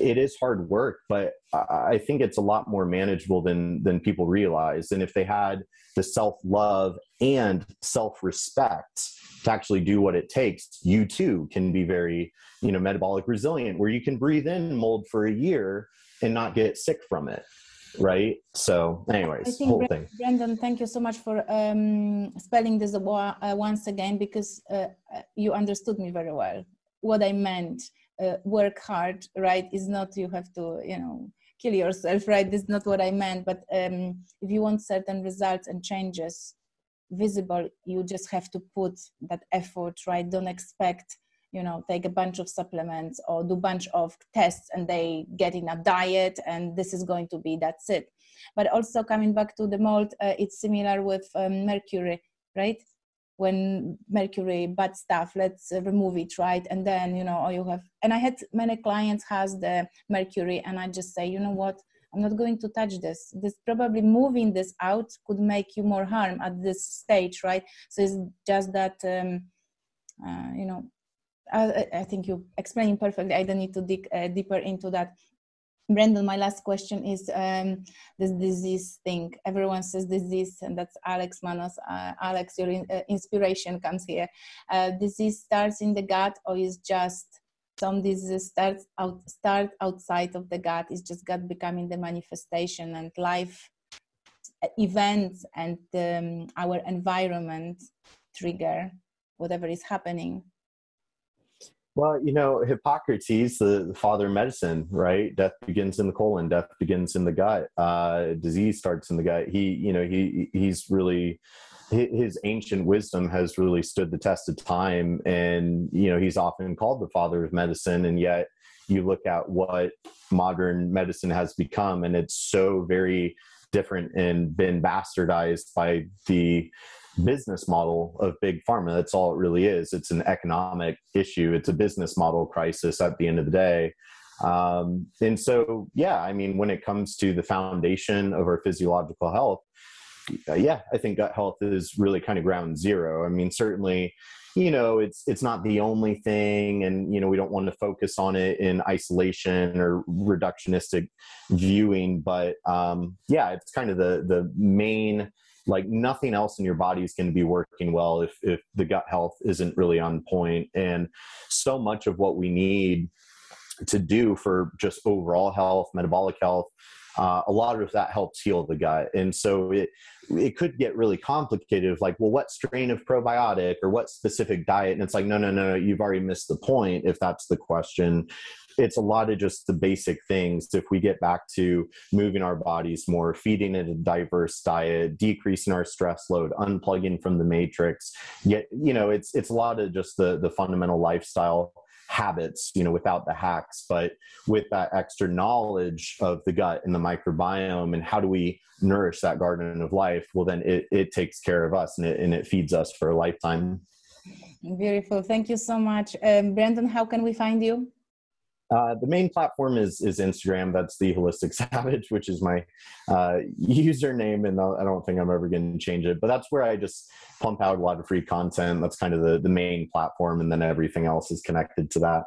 S2: it is hard work, but I think it's a lot more manageable than than people realize. And if they had the self love and self respect to actually do what it takes, you too can be very you know metabolic resilient, where you can breathe in mold for a year and not get sick from it right? So anyways whole thing.
S1: Brendan thank you so much for um, spelling this uh, once again because uh, uh, you understood me very well. What i meant uh, work hard right? Is not you have to you know kill yourself right? This is not what i meant but um, if you want certain results and changes visible you just have to put that effort right? Don't expect you know take a bunch of supplements or do bunch of tests and they get in a diet and this is going to be that's it. But also coming back to the mold uh, it's similar with um, mercury right when mercury bad stuff let's uh, remove it right? And then you know or you have and i had many clients has the mercury and i just say you know what? I'm not going to touch this. This probably moving this out could make you more harm at this stage right? So it's just that um, uh, you know I, I, think you explained perfectly. I don't need to dig uh, deeper into that Brendan, my last question is um, this disease thing. Everyone says disease, and that's Alex Manos. Uh, Alex, your in, uh, inspiration comes here. Uh, disease starts in the gut, or is just some disease starts out start outside of the gut? Is just gut becoming the manifestation and life uh, events and um, our environment trigger whatever is happening.
S2: Well, you know, Hippocrates, the, the, father of medicine, right? Death begins in the colon, death begins in the gut, uh, disease starts in the gut. He, you know, he he's really his ancient wisdom has really stood the test of time, and you know, he's often called the father of medicine, and yet you look at what modern medicine has become and it's so very different and been bastardized by the business model of big pharma. That's all it really is. It's an economic issue. It's a business model crisis at the end of the day. Um, and so yeah i mean when it comes to the foundation of our physiological health yeah i think gut health is really kind of ground zero. I mean certainly you know it's it's not the only thing and you know we don't want to focus on it in isolation or reductionistic viewing but um yeah it's kind of the the main like nothing else in your body is going to be working well if if the gut health isn't really on point. And so much of what we need to do for just overall health metabolic health uh, a lot of that helps heal the gut. And so it it could get really complicated of like well what strain of probiotic or what specific diet? And it's like no no no you've already missed the point if that's the question it's a lot of just the basic things. If we get back to moving our bodies more feeding it a diverse diet decreasing our stress load unplugging from the matrix yet you know it's it's a lot of just the the fundamental lifestyle habits you know without the hacks. But with that extra knowledge of the gut and the microbiome and how do we nourish that garden of life well then it, it takes care of us and it, and it feeds us for a lifetime.
S1: Beautiful. Thank you so much. Um, brandon how can we find you
S2: uh, the main platform is is Instagram. That's the Holistic Savage, which is my uh, username, and I don't think I'm ever going to change it. But that's where I just pump out a lot of free content. That's kind of the the main platform, and then everything else is connected to that.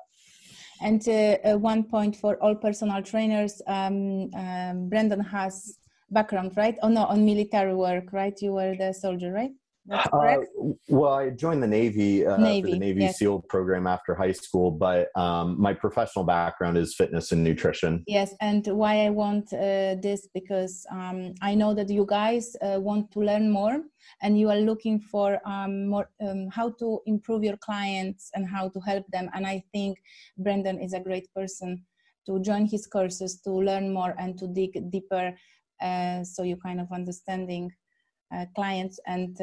S1: And uh, one point for all personal trainers, um, um, Brandon has background, right? Oh no, on military work, right? You were the soldier, right?
S2: Uh, well, I joined the Navy, uh, Navy for the Navy yes. SEAL program after high school, but um, my professional background is fitness and nutrition.
S1: Yes, and why I want uh, this because um, I know that you guys uh, want to learn more, and you are looking for um, more um, how to improve your clients and how to help them. And I think Brendan is a great person to join his courses to learn more and to dig deeper, uh, so you kind of understanding uh, clients and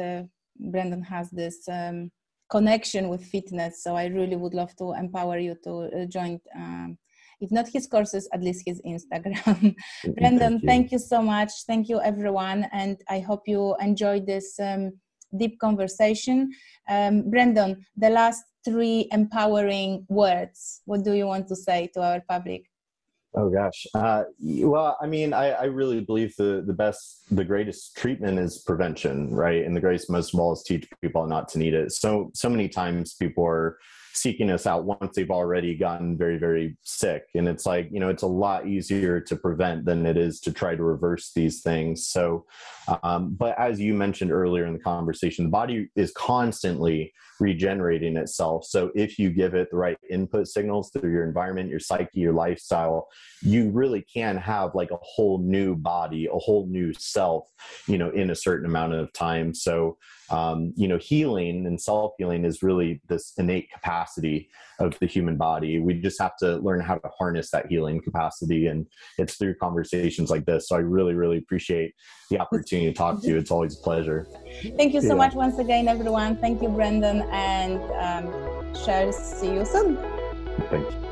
S1: Brandon has this um, connection with fitness. So I really would love to empower you to uh, join, um, if not his courses, at least his Instagram. Brandon, thank you. thank you. so much. Thank you, everyone. And I hope you enjoyed this um, deep conversation. Um, Brandon, the last three empowering words. What do you want to say to our public?
S2: Oh gosh. Uh, well, I mean, I, I, really believe the the best, the greatest treatment is prevention, right? And the greatest most of all is teach people not to need it. So so many times people are seeking us out once they've already gotten very very sick. And it's like you know it's a lot easier to prevent than it is to try to reverse these things. So um, but as you mentioned earlier in the conversation the body is constantly regenerating itself. So if you give it the right input signals through your environment your psyche your lifestyle you really can have like a whole new body a whole new self you know in a certain amount of time. So um, you know, healing and self healing is really this innate capacity of the human body. We just have to learn how to harness that healing capacity, and it's through conversations like this. So I really, really appreciate the opportunity to talk to you. It's always a pleasure.
S1: Thank you so yeah. much once again, everyone. Thank you, Brendan, and um. See you soon.
S2: Thank you.